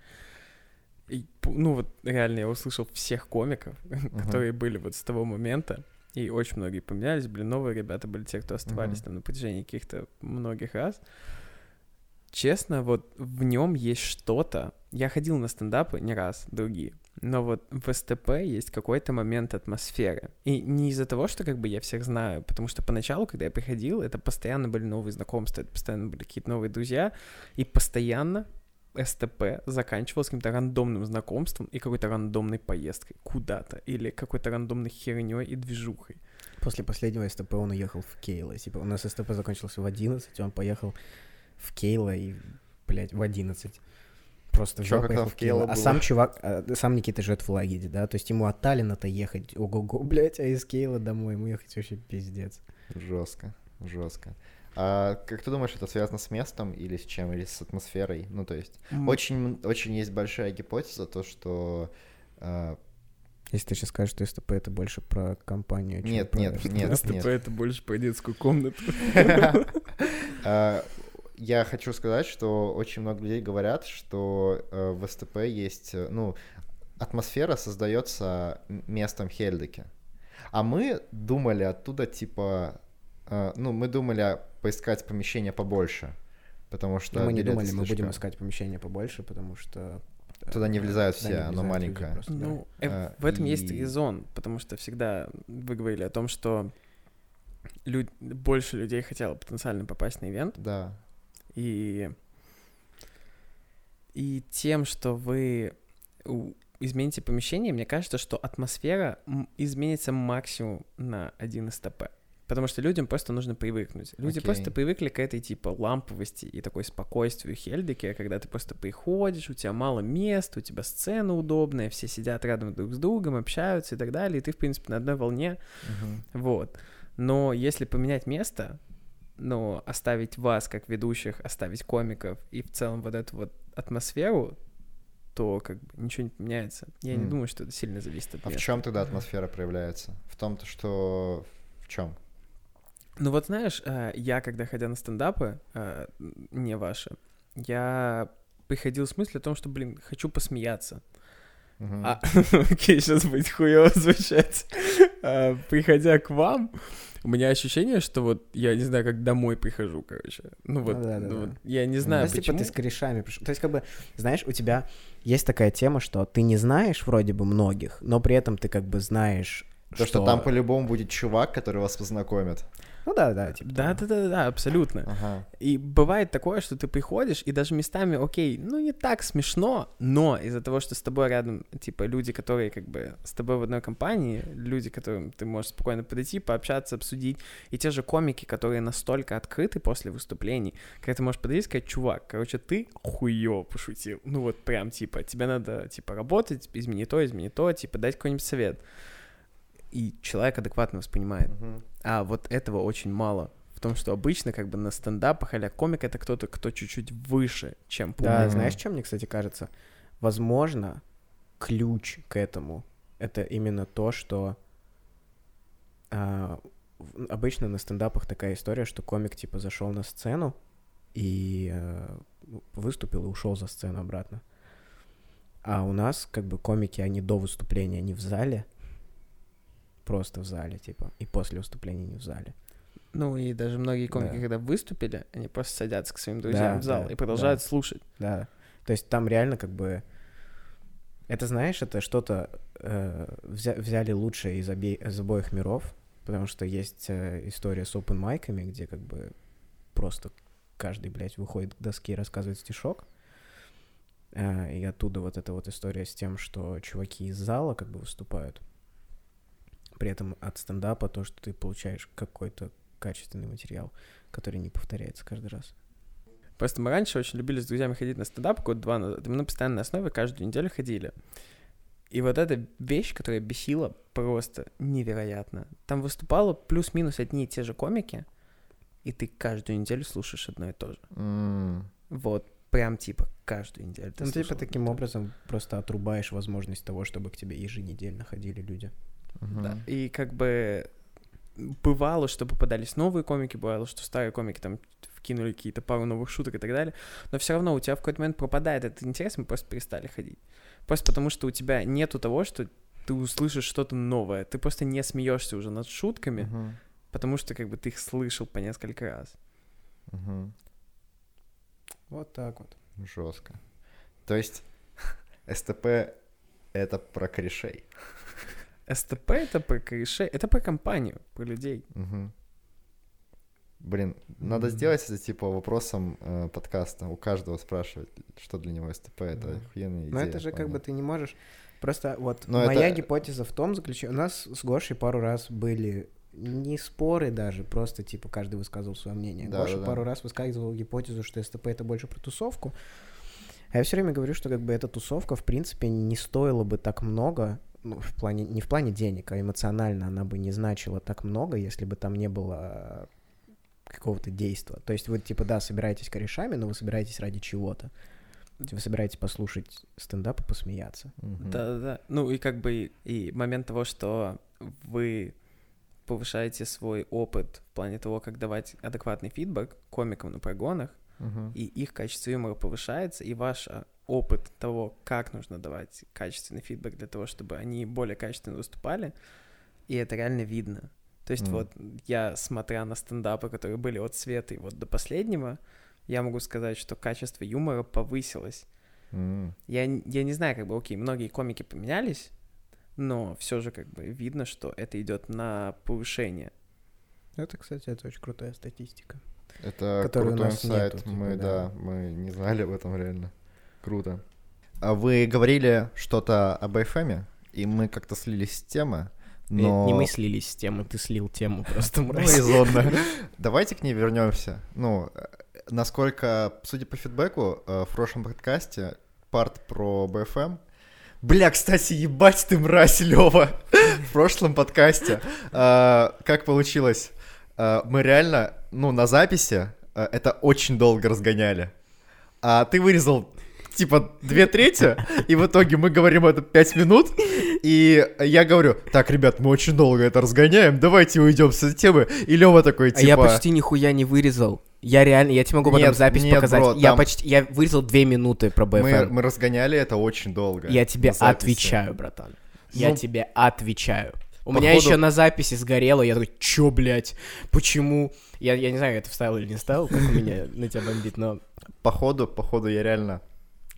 И, ну вот реально я услышал всех комиков, которые были вот с того момента, и очень многие поменялись, были новые ребята, были те, кто оставались Мгм. там на протяжении каких-то многих раз. Честно, вот в нем есть что-то. Я ходил на стендапы не раз, другие. Но вот в СТП есть какой-то момент атмосферы. И не из-за того, что как бы я всех знаю, потому что поначалу, когда я приходил, это постоянно были новые знакомства, это постоянно были какие-то новые друзья, и постоянно СТП заканчивалось каким-то рандомным знакомством и какой-то рандомной поездкой куда-то, или какой-то рандомной херней и движухой. После последнего СТП он уехал в Кейло. Типа, у нас СТП закончился в 11, он поехал в Кейло и, блядь, в 11. Просто Чё, взял, поехал в. Кейло А было? сам чувак, а, сам Никита живет в Лагеде, да, то есть ему от Таллина-то ехать, ого-го, блядь, а из Кейла домой ему ехать вообще пиздец. Жестко, жестко. А как ты думаешь, это связано с местом или с чем, или с атмосферой? Ну, то есть, М, очень, очень есть большая гипотеза, то, что... а, Если ты сейчас скажешь, что СТП это больше про компанию, чем Нет, про нет, нет. СТП это больше про детскую комнату. а, Я хочу сказать, что очень много людей говорят, что э, в СТП есть, э, ну, атмосфера создается местом Хельдеке. А мы думали оттуда, типа, э, ну, мы думали поискать помещение побольше. Потому что Ну, мы не думали, мы будем слишком- искать помещение побольше, потому что... э, Туда не влезают туда все, не оно влезают люди маленькое. просто, да. Ну, э, А, в этом есть и- резон, потому что всегда вы говорили о том, что лю- больше людей хотело потенциально попасть на ивент, Да. и, и тем, что вы измените помещение, мне кажется, что атмосфера изменится максимум на один СТП. Потому что людям просто нужно привыкнуть. Люди Окей. просто привыкли к этой, типа, ламповости и такой спокойствию Хельдике, когда ты просто приходишь, у тебя мало мест, у тебя сцена удобная, все сидят рядом друг с другом, общаются и так далее, и ты, в принципе, на одной волне. Мгм. Вот. Но если поменять место, но оставить вас как ведущих, оставить комиков и в целом вот эту вот атмосферу, то как бы ничего не поменяется. Я не М. думаю, что это сильно зависит от А в места. чем тогда атмосфера проявляется? В том, то, что в чем? Ну вот знаешь, э, я когда ходя на стендапы, э, не ваши, я приходил с мыслью о том, что, блин, хочу посмеяться. А, окей, сейчас будет хуево звучать. А, Приходя к вам, у меня ощущение, что вот я не знаю, как домой прихожу, короче. Ну вот, Ну да, да, ну да. вот я не знаю, Ну, типа почему. ты с корешами пришел. То есть, как бы, знаешь, у тебя есть такая тема, что ты не знаешь вроде бы многих, но при этом ты как бы знаешь, То, что там по-любому будет чувак, который вас познакомит. Ну да, да, типа. Да, да, да, да, абсолютно. Ага. И бывает такое, что ты приходишь, и даже местами, окей, ну не так смешно, но из-за того, что с тобой рядом, типа, люди, которые как бы с тобой в одной компании, люди, которым ты можешь спокойно подойти, пообщаться, обсудить, и те же комики, которые настолько открыты после выступлений, когда ты можешь подойти и сказать, чувак, короче, ты хуёво пошутил. Ну вот прям, типа, тебе надо, типа, работать, измени то, измени то, типа, дать какой-нибудь совет. И человек адекватно воспринимает. Мгм. А вот этого очень мало. В том, что обычно как бы на стендапах а комик это кто-то, кто чуть-чуть выше, чем Да, публика. Мгм. знаешь, чем мне, кстати, кажется? Возможно, ключ к этому это именно то, что а, обычно на стендапах такая история, что комик типа зашел на сцену и э, выступил и ушел за сцену обратно. А у нас как бы комики, они до выступления, они в зале, просто в зале, типа, и после выступления не в зале. Ну и даже многие комики, Да. когда выступили, они просто садятся к своим друзьям Да, в зал да, и продолжают да. слушать. Да. То есть там реально как бы... Это, знаешь, это что-то... э, взя- взяли лучшее из, обе- из обоих миров, потому что есть э, история с open майками, где как бы просто каждый, блядь, выходит к доске и рассказывает стишок. Э, и оттуда вот эта вот история с тем, что чуваки из зала как бы выступают. При этом от стендапа то, что ты получаешь какой-то качественный материал, который не повторяется каждый раз. Просто мы раньше очень любили с друзьями ходить на стендап год-два назад. и Мы на постоянной основе каждую неделю ходили. И вот эта вещь, которая бесила просто невероятно. Там выступало плюс-минус одни и те же комики, и ты каждую неделю слушаешь одно и то же. М. Вот, прям типа каждую неделю. ты Ну, типа таким образом просто отрубаешь возможность того, чтобы к тебе еженедельно ходили люди. Мгм. Да. И как бы бывало, что попадались новые комики, бывало, что старые комики там вкинули какие-то пару новых шуток и так далее, но все равно у тебя в какой-то момент пропадает этот интерес, мы просто перестали ходить. Просто потому, что у тебя нету того, что ты услышишь что-то новое, ты просто не смеешься уже над шутками, Мгм. потому что как бы ты их слышал по несколько раз. Мгм. Вот так вот. Жестко. То есть СТП это про корешей. СТП это про корешей, это про компанию, про людей. Мгм. Блин, надо сделать это типа вопросом э, подкаста. У каждого спрашивать, что для него СТП. Это Мгм. охуенная идея. Но это же как бы ты не можешь... Просто вот Но моя это- гипотеза в том заключается... У нас с Гошей пару раз были не споры даже, просто типа каждый высказывал свое мнение. Да, Гоша да, да. пару раз высказывал гипотезу, что СТП это больше про тусовку. А я все время говорю, что как бы эта тусовка, в принципе, не стоила бы так много, ну, в плане, не в плане денег, а эмоционально она бы не значила так много, если бы там не было какого-то действия. То есть вы, типа, да, собираетесь корешами, но вы собираетесь ради чего-то. Вы собираетесь послушать стендап и посмеяться. Да-да-да. Ну и как бы и- и момент того, что вы повышаете свой опыт в плане того, как давать адекватный фидбэк комикам на прогонах, Мгм. и их качество юмора повышается, и ваш а, опыт того, как нужно давать качественный фидбэк для того, чтобы они более качественно выступали, и это реально видно. То есть Мгм. вот я, смотря на стендапы, которые были от Света и вот до последнего, я могу сказать, что качество юмора повысилось. М. Я, я не знаю, как бы, окей, многие комики поменялись, но все же как бы видно, что это идет на повышение. Это, кстати, это очень крутая статистика. Это Которой у крутой нас инсайт. нету, мы, типа, да. да. мы не знали об этом реально. Круто. А вы говорили что-то об FM, и мы как-то слились с темы, но... Э, Не мы слились с темы, ты слил тему просто, Ну, мразь. Давайте к ней вернемся. Ну, э, насколько, судя по фидбэку, э, в прошлом подкасте парт про БФМ. Бля, кстати, ебать ты мразь, Лева. В прошлом подкасте. Как получилось? Э, Мы реально, ну, на записи э, это очень долго разгоняли. А ты вырезал типа две трети, и в итоге мы говорим это пять минут, и я говорю, так, ребят, мы очень долго это разгоняем, давайте уйдем с этой темы, и Лева такой, типа... А я почти нихуя не вырезал. Я реально, я тебе могу потом Нет, запись нет, показать. бро, я там- почти, я вырезал две минуты про мы, БФМ. мы разгоняли это очень долго. Я тебе отвечаю, братан. Я Ну, тебе отвечаю. У меня походу- еще на записи сгорело, я такой, чё, блядь, почему? Я, я не знаю, это вставил или не вставил, как у меня на тебя бомбит, но Походу, походу, я реально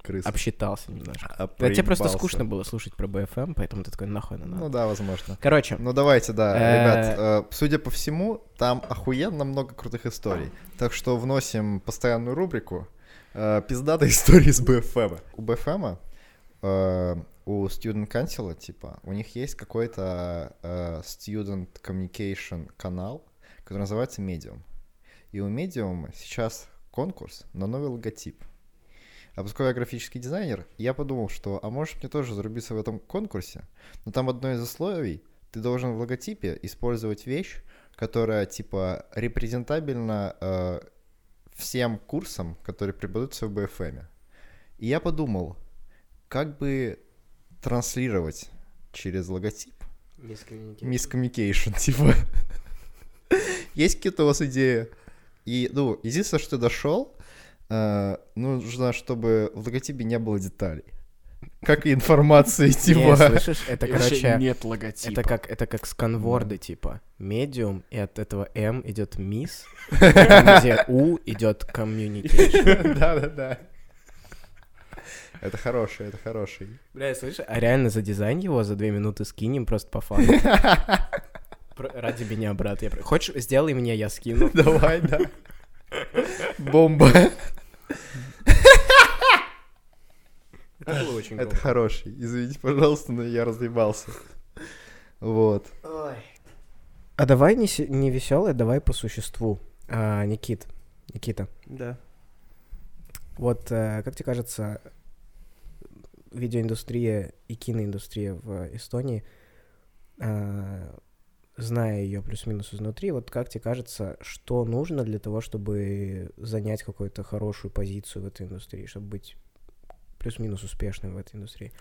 крыса. обсчитался немножко. А, Да, тебе просто скучно было слушать про БФМ, поэтому ты такой, нахуй на Ну да, возможно. Короче, Ну давайте, да, Э, ребят, э, судя по всему, там охуенно много крутых историй. Так что вносим постоянную рубрику э, «Пиздатые истории с БФМ». У БФМ, э, у Student Council, типа, у них есть какой-то э, Student Communication канал, который называется Medium. И у Medium сейчас конкурс на новый логотип. А поскольку я графический дизайнер, я подумал, что, а может мне тоже зарубиться в этом конкурсе? Но там одно из условий, ты должен в логотипе использовать вещь, которая, типа, репрезентабельна э, всем курсам, которые преподаются в БФМ. И я подумал, как бы транслировать через логотип мискоммуникейшн, типа. Есть какие-то у вас идеи? И, ну, единственное, что дошел, э, нужно, чтобы в логотипе не было деталей. Как и информации, Не, типа. слышишь, это, короче, нет логотипа. это как, это как сканворды, типа, медиум, и от этого М идет мисс, где У идет communication. Да-да-да. Это хороший, это хороший. Бля, слышишь, а реально за дизайн его за две минуты скинем просто по фану. Ради меня, брат. Я... про- Хочешь, сделай мне, я скину. Давай, да. Бомба. Это было очень Это хороший. Извините, пожалуйста, но я разъебался. Вот. А давай не, не веселое, давай по существу. А, Никит, Никита, Да. вот э, как тебе кажется, видеоиндустрия и киноиндустрия в Эстонии, а, зная ее плюс-минус изнутри, вот как тебе кажется, что нужно для того, чтобы занять какую-то хорошую позицию в этой индустрии, чтобы быть плюс-минус успешным в этой индустрии?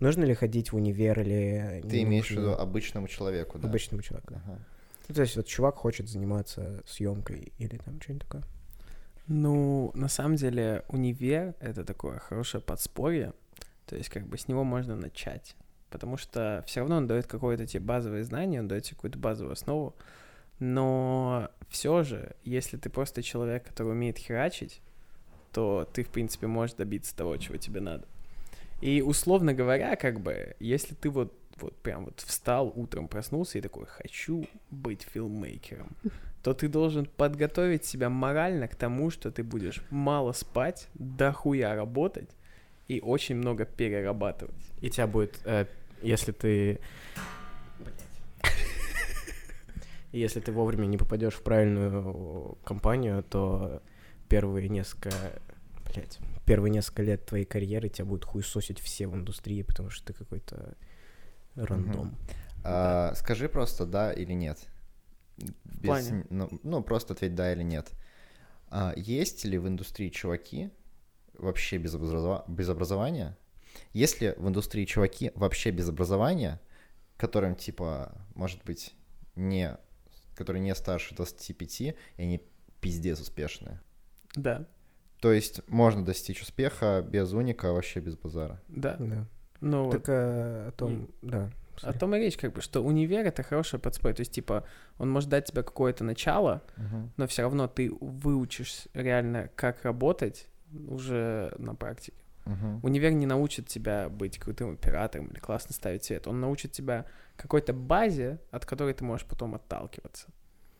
Нужно ли ходить в универ или... Ты имеешь в виду обычному человеку, да? обычному человеку? Ага. Ну, то есть вот чувак хочет заниматься съемкой или там что-нибудь такое. Ну, на самом деле, универ — это такое хорошее подспорье, то есть как бы с него можно начать, потому что все равно он дает какое-то тебе базовое знание, он дает тебе какую-то базовую основу, но все же, если ты просто человек, который умеет херачить, то ты, в принципе, можешь добиться того, чего тебе надо. И, условно говоря, как бы, если ты вот, вот прям вот встал утром, проснулся и такой, хочу быть филммейкером, то ты должен подготовить себя морально к тому, что ты будешь мало спать, дохуя работать и очень много перерабатывать. И тебя будет, э, если ты... Если ты вовремя не попадешь в правильную компанию, то первые несколько, блядь, первые несколько лет твоей карьеры тебя будут хуесосить все в индустрии, потому что ты какой-то рандом. А, скажи просто да или нет. Без ну, ну, просто ответь да или нет. А, есть ли в индустрии чуваки вообще без, образова- без образования? Есть ли в индустрии чуваки вообще без образования, которым, типа, может быть, не, которые не старше 25, и они пиздец успешные? Да, То есть можно достичь успеха без уника, вообще без базара. да. Да. Ну, вот, Так э, о том, да, о том и речь, как бы, что универ — это хорошее подспорье. То есть, типа, он может дать тебе какое-то начало, Мгм. но все равно ты выучишь реально, как работать уже на практике. Мгм. Универ не научит тебя быть крутым оператором или классно ставить цвет. Он научит тебя какой-то базе, от которой ты можешь потом отталкиваться.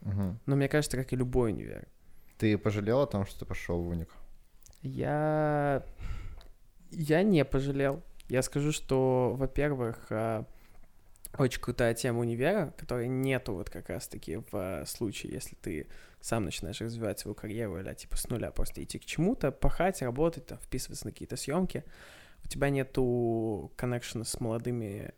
Мгм. Но мне кажется, как и любой универ. Ты пожалел о том, что ты пошел в уник? Я... Я не пожалел. Я скажу, что, во-первых, а, очень крутая тема универа, которой нету вот как раз-таки в а, случае, если ты сам начинаешь развивать свою карьеру или типа с нуля просто идти к чему-то, пахать, работать, там, вписываться на какие-то съемки, у тебя нету коннекшена с молодыми,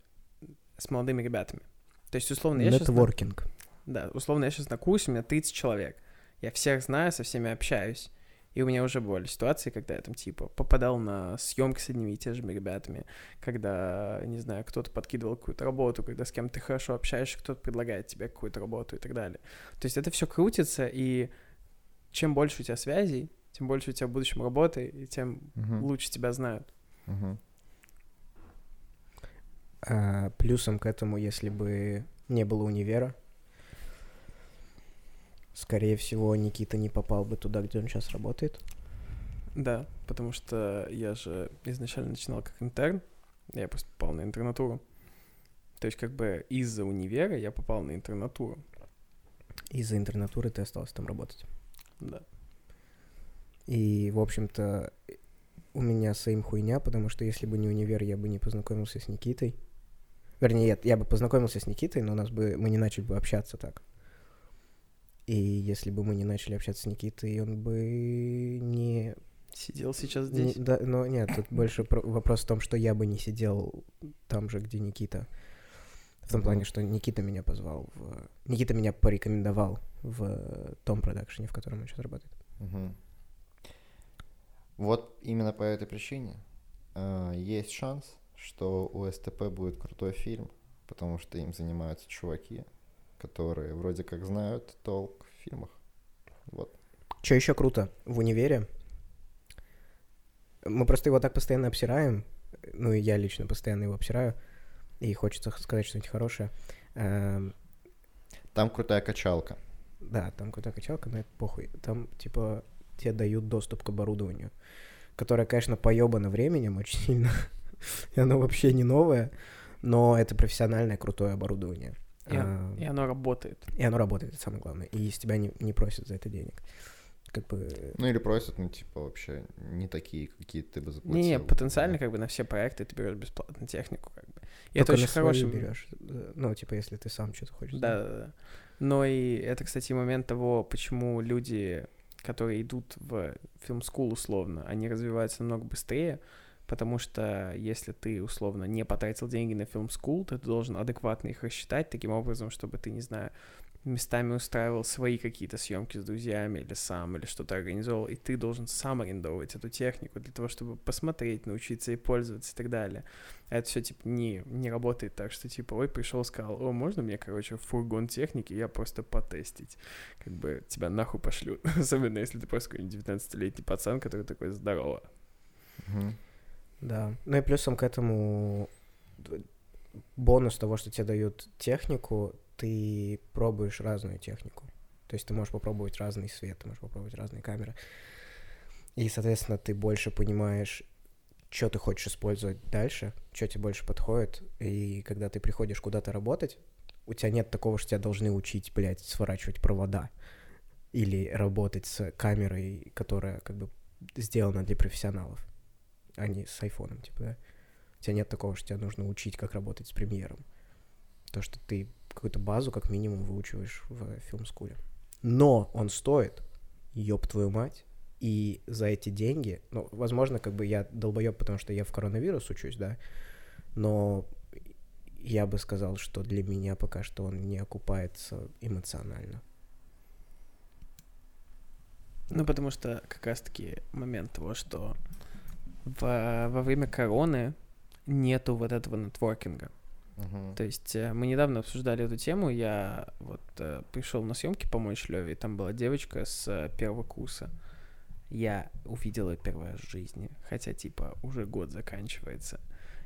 с молодыми ребятами. То есть, условно, я сейчас... Нетворкинг. Да, условно, я сейчас на курсе, у меня 30 человек. Я всех знаю, со всеми общаюсь. И у меня уже были ситуации, когда я там, типа, попадал на съемки с одними и теми же ребятами, когда, не знаю, кто-то подкидывал какую-то работу, когда с кем ты хорошо общаешься, кто-то предлагает тебе какую-то работу и так далее. То есть это все крутится, и чем больше у тебя связей, тем больше у тебя в будущем работы, и тем Мгм. лучше тебя знают. Мгм. А, плюсом к этому, если бы не было универа, скорее всего, Никита не попал бы туда, где он сейчас работает. Да, потому что я же изначально начинал как интерн, я просто попал на интернатуру. То есть как бы из-за универа я попал на интернатуру. Из-за интернатуры ты остался там работать. Да. И, в общем-то, у меня сейм хуйня, потому что если бы не универ, я бы не познакомился с Никитой. Вернее, нет, я бы познакомился с Никитой, но у нас бы мы не начали бы общаться так. И если бы мы не начали общаться с Никитой, он бы не... Сидел сейчас не- здесь. да, но нет, тут больше про- вопрос в том, что я бы не сидел там же, где Никита. В том плане, что Никита меня позвал в... Никита меня порекомендовал в том продакшене, в котором он сейчас работает. Мгм. Вот именно по этой причине э, есть шанс, что у СТП будет крутой фильм, потому что им занимаются чуваки, которые вроде как знают толк в фильмах. Вот. Что еще круто в универе? Мы просто его так постоянно обсираем. Ну, и я лично постоянно его обсираю. И хочется сказать что-нибудь хорошее. Эм, Там крутая качалка. Да, там крутая качалка, но это похуй. Там, типа, тебе дают доступ к оборудованию, которое, конечно, поебано временем очень сильно. И оно вообще не новое, но это профессиональное крутое оборудование. И, А, и оно работает. И оно работает, это самое главное. И с тебя не, не просят за это денег. Как бы... Ну или просят, ну типа вообще не такие, какие ты бы заплатил. Не-не, потенциально как бы на все проекты ты берешь бесплатно технику как бы. И это только очень на свои хороший... берешь. Э, Ну, типа, если ты сам что-то хочешь. Да, сделать. да, да. Но и это, кстати, момент того, почему люди, которые идут в фильм-скул условно, они развиваются намного быстрее, потому что если ты условно не потратил деньги на фильм-скул, то ты должен адекватно их рассчитать таким образом, чтобы ты, не знаю, местами устраивал свои какие-то съемки с друзьями или сам, или что-то организовал, и ты должен сам арендовать эту технику для того, чтобы посмотреть, научиться и пользоваться и так далее. А это все типа не, не работает так, что типа, ой, пришел, сказал, о, можно мне, короче, фургон техники, я просто потестить. Как бы тебя нахуй пошлют. Особенно если ты просто какой-нибудь 19-летний пацан, который такой здорово. Мгм. Да. Ну и плюсом к этому бонус того, что тебе дают технику, ты пробуешь разную технику. То есть ты можешь попробовать разный свет, ты можешь попробовать разные камеры. И, соответственно, ты больше понимаешь, что ты хочешь использовать дальше, что тебе больше подходит. И когда ты приходишь куда-то работать, у тебя нет такого, что тебя должны учить, блядь, сворачивать провода. Или работать с камерой, которая как бы сделана для профессионалов, а не с айфоном, типа, да. У тебя нет такого, что тебя нужно учить, как работать с премьером. То, что ты какую-то базу как минимум выучиваешь в фильм-скуле. Но он стоит, ёб твою мать, и за эти деньги, ну, возможно, как бы я долбоеб, потому что я в коронавирус учусь, да, но я бы сказал, что для меня пока что он не окупается эмоционально. Ну, потому что как раз-таки момент того, что во, во время короны нету вот этого нетворкинга. Мгм. То есть э, мы недавно обсуждали эту тему, я вот э, пришел на съемки помочь Леве, и там была девочка с э, первого курса. Я увидел ее первый раз в жизни, хотя типа уже год заканчивается.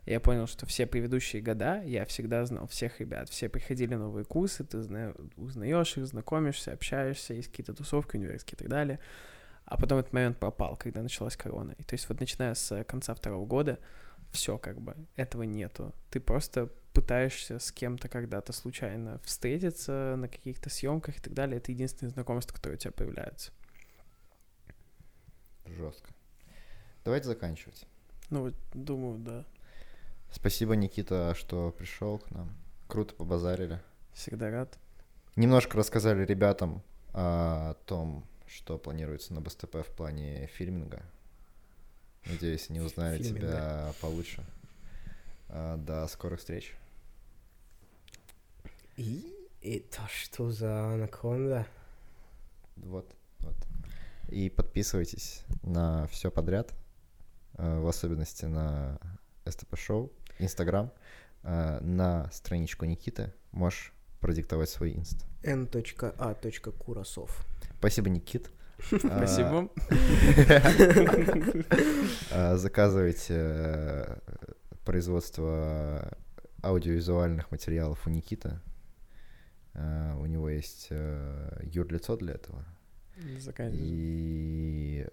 И я понял, что все предыдущие года я всегда знал всех ребят. Все приходили новые курсы, ты зна- узнаешь их, знакомишься, общаешься, есть какие-то тусовки университетские и так далее. А потом этот момент пропал, когда началась корона. И то есть вот начиная с конца второго года, все как бы, этого нету. Ты просто пытаешься с кем-то когда-то случайно встретиться на каких-то съемках и так далее. Это единственное знакомство, которое у тебя появляется. Жестко. Давайте заканчивать. Ну, думаю, да. Спасибо, Никита, что пришел к нам. Круто побазарили. Всегда рад. Немножко рассказали ребятам о том, что планируется на БСТП в плане фильминга. Надеюсь, они узнали Фильминга. тебя получше. А, До скорых встреч. И это что за анаконда? Вот, вот. И подписывайтесь на все подряд, э, в особенности на СТП Шоу, Инстаграм, э, на страничку Никиты. Можешь продиктовать свой инст. n.a.курасов. Спасибо, Никит. Спасибо. А, Заказывайте э, производство аудиовизуальных материалов у Никиты. А, У него есть э, юрлицо для этого. И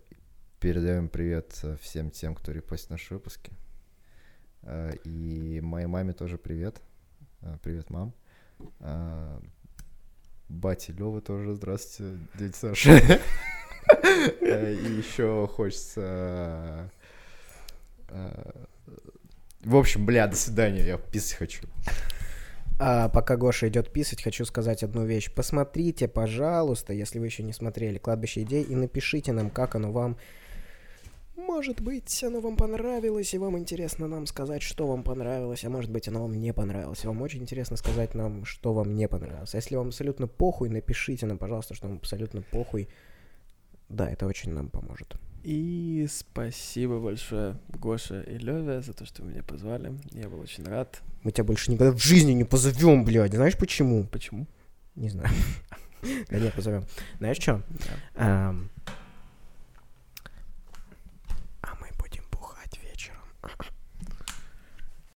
передаем привет всем тем, кто репостит наши выпуски. И моей маме тоже привет. Привет, мам. Бате Лёва тоже здравствуйте, дядя Саша. Э, И еще хочется... э, В общем, бля, до свидания, я писать хочу. А пока Гоша идет писать, хочу сказать одну вещь. Посмотрите, пожалуйста, если вы еще не смотрели «Кладбище идей», и напишите нам, как оно вам... Может быть, оно вам понравилось, и вам интересно нам сказать, что вам понравилось, а может быть, оно вам не понравилось. И вам очень интересно сказать нам, что вам не понравилось. А если вам абсолютно похуй, напишите нам, пожалуйста, что вам абсолютно похуй. Да, это очень нам поможет. И спасибо большое Гоша и Леве за то, что вы меня позвали. Я был очень рад. Мы тебя больше никогда в жизни не позовем, блядь. Знаешь почему? Почему? Не знаю. Да не, позовем. Знаешь что?